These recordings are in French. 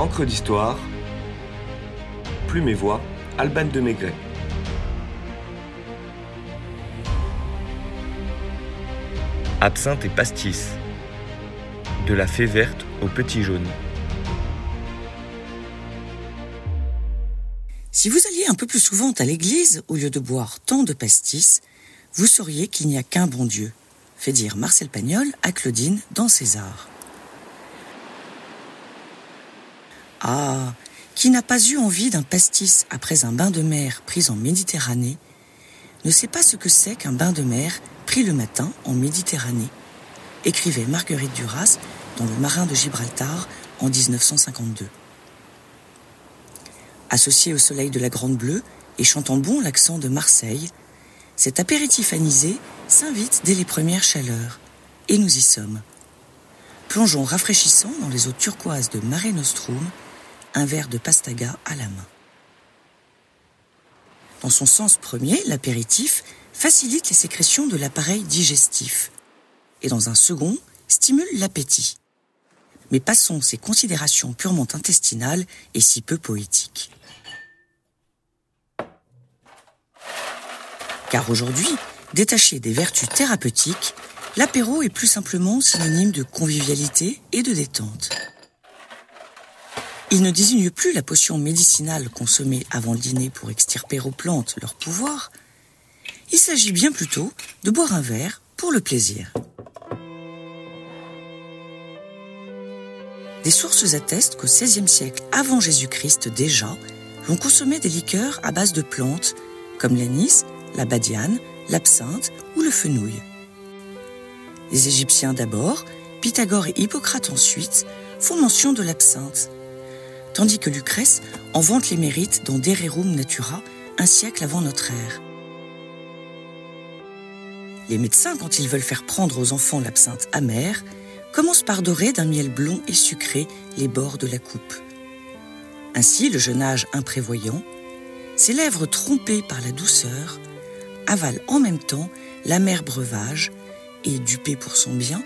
Encre d'histoire, Plume et Voix, Alban de Maigret. Absinthe et pastis. De la fée verte au petit jaune. Si vous alliez un peu plus souvent à l'église, au lieu de boire tant de pastis, vous sauriez qu'il n'y a qu'un bon Dieu, fait dire Marcel Pagnol à Claudine dans César. Ah, qui n'a pas eu envie d'un pastis après un bain de mer pris en Méditerranée, ne sait pas ce que c'est qu'un bain de mer pris le matin en Méditerranée, écrivait Marguerite Duras dans Le Marin de Gibraltar en 1952. Associé au soleil de la Grande Bleue et chantant bon l'accent de Marseille, cet apéritif anisé s'invite dès les premières chaleurs, et nous y sommes. Plongeons rafraîchissant dans les eaux turquoises de Mare Nostrum, un verre de pastaga à la main. Dans son sens premier, l'apéritif facilite les sécrétions de l'appareil digestif et dans un second, stimule l'appétit. Mais passons ces considérations purement intestinales et si peu poétiques. Car aujourd'hui, détaché des vertus thérapeutiques, l'apéro est plus simplement synonyme de convivialité et de détente. Il ne désigne plus la potion médicinale consommée avant le dîner pour extirper aux plantes leur pouvoir, il s'agit bien plutôt de boire un verre pour le plaisir. Des sources attestent qu'au XVIe siècle avant Jésus-Christ déjà, l'on consommait des liqueurs à base de plantes comme l'anis, la badiane, l'absinthe ou le fenouil. Les Égyptiens d'abord, Pythagore et Hippocrate ensuite, font mention de l'absinthe, tandis que Lucrèce en vante les mérites dans De Rerum Natura un siècle avant notre ère. Les médecins, quand ils veulent faire prendre aux enfants l'absinthe amère, commencent par dorer d'un miel blond et sucré les bords de la coupe. Ainsi, le jeune âge imprévoyant, ses lèvres trompées par la douceur, avale en même temps l'amer breuvage et, dupé pour son bien,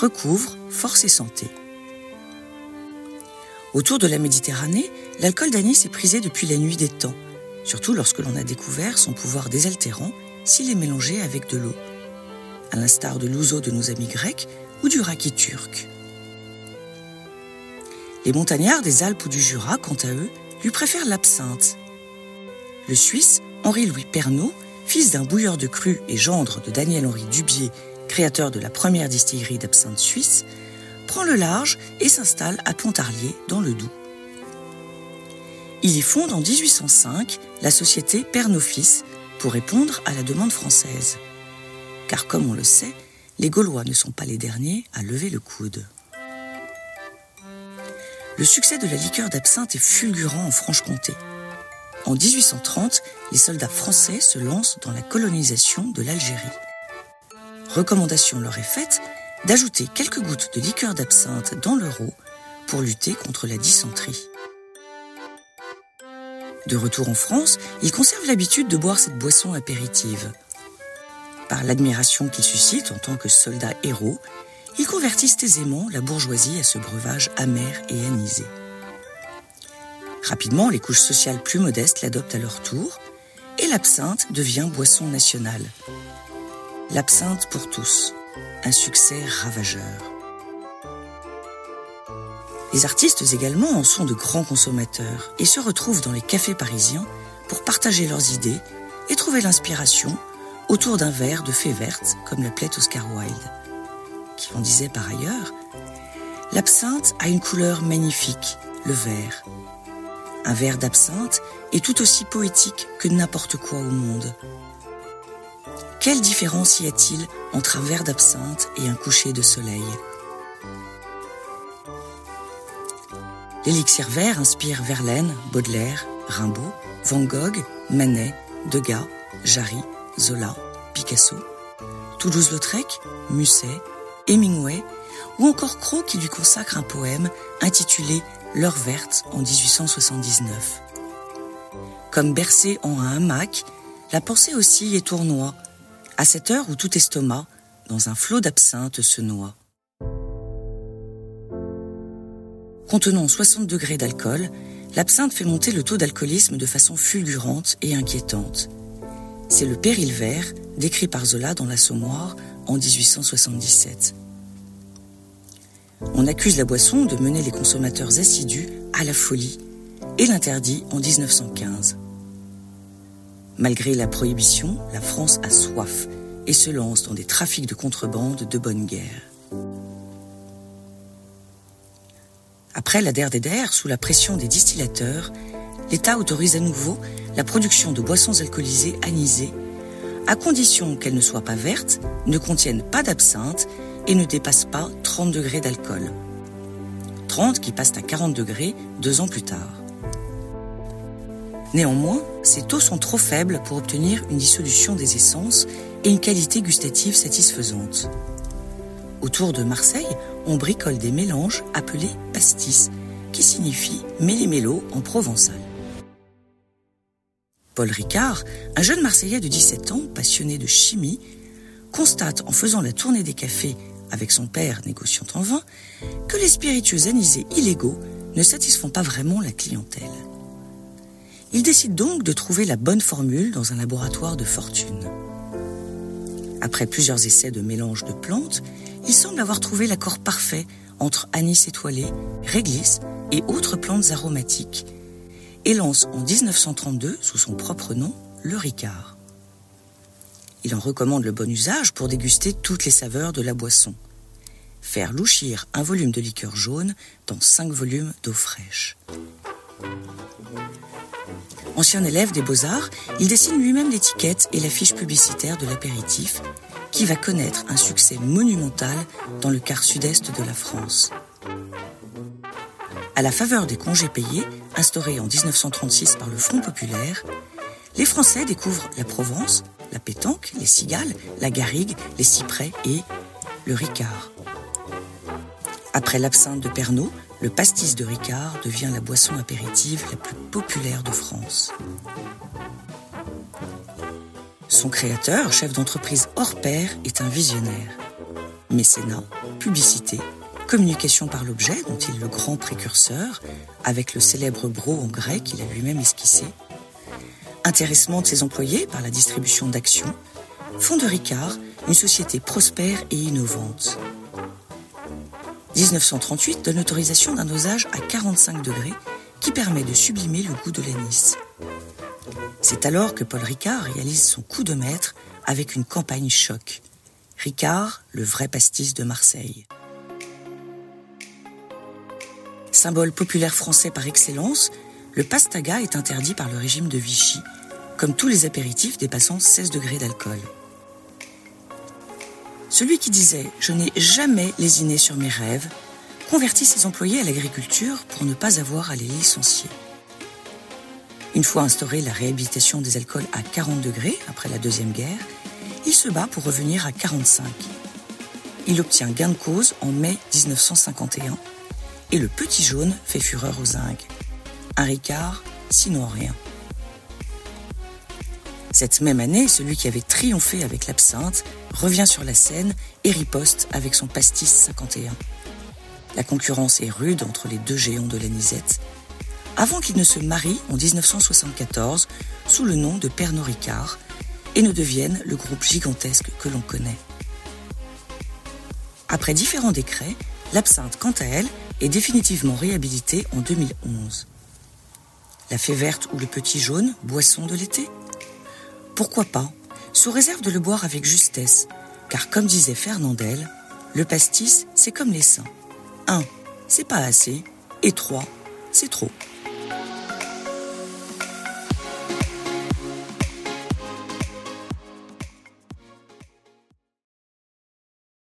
recouvre force et santé. Autour de la Méditerranée, l'alcool d'anis est prisé depuis la nuit des temps, surtout lorsque l'on a découvert son pouvoir désaltérant s'il est mélangé avec de l'eau à l'instar de l'ouzo de nos amis grecs ou du raki turc. Les montagnards des Alpes ou du Jura, quant à eux, lui préfèrent l'absinthe. Le Suisse Henri-Louis Pernot, fils d'un bouilleur de cru et gendre de Daniel-Henri Dubier, créateur de la première distillerie d'absinthe suisse, prend le large et s'installe à Pontarlier, dans le Doubs. Il y fonde en 1805 la société Pernod-Fils pour répondre à la demande française car comme on le sait, les Gaulois ne sont pas les derniers à lever le coude. Le succès de la liqueur d'absinthe est fulgurant en Franche-Comté. En 1830, les soldats français se lancent dans la colonisation de l'Algérie. Recommandation leur est faite d'ajouter quelques gouttes de liqueur d'absinthe dans leur eau pour lutter contre la dysenterie. De retour en France, ils conservent l'habitude de boire cette boisson apéritive. Par l'admiration qu'il suscite en tant que soldat héros, ils convertissent aisément la bourgeoisie à ce breuvage amer et anisé. Rapidement, les couches sociales plus modestes l'adoptent à leur tour, et l'absinthe devient boisson nationale. L'absinthe pour tous, un succès ravageur. Les artistes également en sont de grands consommateurs et se retrouvent dans les cafés parisiens pour partager leurs idées et trouver l'inspiration autour d'un verre de fée verte, comme l'appelait Oscar Wilde, qui en disait par ailleurs L'absinthe a une couleur magnifique, le vert. Un verre d'absinthe est tout aussi poétique que n'importe quoi au monde. Quelle différence y a-t-il entre un verre d'absinthe et un coucher de soleil? L'élixir vert inspire Verlaine, Baudelaire, Rimbaud, Van Gogh, Manet, Degas, Jarry, Zola, Picasso, Toulouse-Lautrec, Musset, Hemingway ou encore Croc qui lui consacre un poème intitulé L'heure verte en 1879. Comme bercé en un hamac, la pensée aussi est tournoie, à cette heure où tout estomac, dans un flot d'absinthe, se noie. Contenant 60 degrés d'alcool, l'absinthe fait monter le taux d'alcoolisme de façon fulgurante et inquiétante. C'est le péril vert décrit par Zola dans l'Assommoir en 1877. On accuse la boisson de mener les consommateurs assidus à la folie et l'interdit en 1915. Malgré la prohibition, la France a soif et se lance dans des trafics de contrebande de bonne guerre. Après la der sous la pression des distillateurs, l'État autorise à nouveau la production de boissons alcoolisées anisées, à condition qu'elles ne soient pas vertes, ne contiennent pas d'absinthe et ne dépassent pas 30 degrés d'alcool. 30 qui passent à 40 degrés deux ans plus tard. Néanmoins, ces taux sont trop faibles pour obtenir une dissolution des essences et une qualité gustative satisfaisante. Autour de Marseille, on bricole des mélanges appelés pastis, qui signifie méli-mélo en provençal. Paul Ricard, un jeune Marseillais de 17 ans, passionné de chimie, constate en faisant la tournée des cafés avec son père négociant en vin que les spiritueux anisés illégaux ne satisfont pas vraiment la clientèle. Il décide donc de trouver la bonne formule dans un laboratoire de fortune. Après plusieurs essais de mélange de plantes, il semble avoir trouvé l'accord parfait entre anis étoilé, réglisse et autres plantes aromatiques, et lance en 1932, sous son propre nom, le Ricard. Il en recommande le bon usage pour déguster toutes les saveurs de la boisson. Faire louchir un volume de liqueur jaune dans cinq volumes d'eau fraîche. Ancien élève des beaux-arts, il dessine lui-même l'étiquette et l'affiche publicitaire de l'apéritif, qui va connaître un succès monumental dans le quart sud-est de la France. À la faveur des congés payés, instaurés en 1936 par le Front populaire, les Français découvrent la Provence, la pétanque, les cigales, la garrigue, les cyprès et le ricard. Après l'absinthe de Pernod, le pastis de Ricard devient la boisson apéritive la plus populaire de France. Son créateur, chef d'entreprise hors pair, est un visionnaire. Mécénat, publicité, communication par l'objet, dont il est le grand précurseur, avec le célèbre bro en grec qu'il a lui-même esquissé, intéressement de ses employés par la distribution d'actions, font de Ricard une société prospère et innovante. 1938 donne l'autorisation d'un dosage à 45 degrés qui permet de sublimer le goût de l'anis. C'est alors que Paul Ricard réalise son coup de maître avec une campagne choc. Ricard, le vrai pastis de Marseille. Symbole populaire français par excellence, le pastaga est interdit par le régime de Vichy, comme tous les apéritifs dépassant 16 degrés d'alcool. Celui qui disait Je n'ai jamais lésiné sur mes rêves convertit ses employés à l'agriculture pour ne pas avoir à les licencier. Une fois instaurée la réhabilitation des alcools à 40 degrés après la Deuxième Guerre, il se bat pour revenir à 45. Il obtient gain de cause en mai 1951 et le petit jaune fait fureur aux zinc. Un Ricard, sinon rien. Cette même année, celui qui avait triomphé avec l'absinthe revient sur la scène et riposte avec son pastis 51. La concurrence est rude entre les deux géants de la Nisette, avant qu'ils ne se marient en 1974 sous le nom de Pernod Ricard et ne deviennent le groupe gigantesque que l'on connaît. Après différents décrets, l'absinthe, quant à elle, est définitivement réhabilitée en 2011. La fée verte ou le petit jaune, boisson de l'été pourquoi pas, sous réserve de le boire avec justesse, car comme disait Fernandel, le pastis, c'est comme les seins. 1. C'est pas assez, et 3. C'est trop.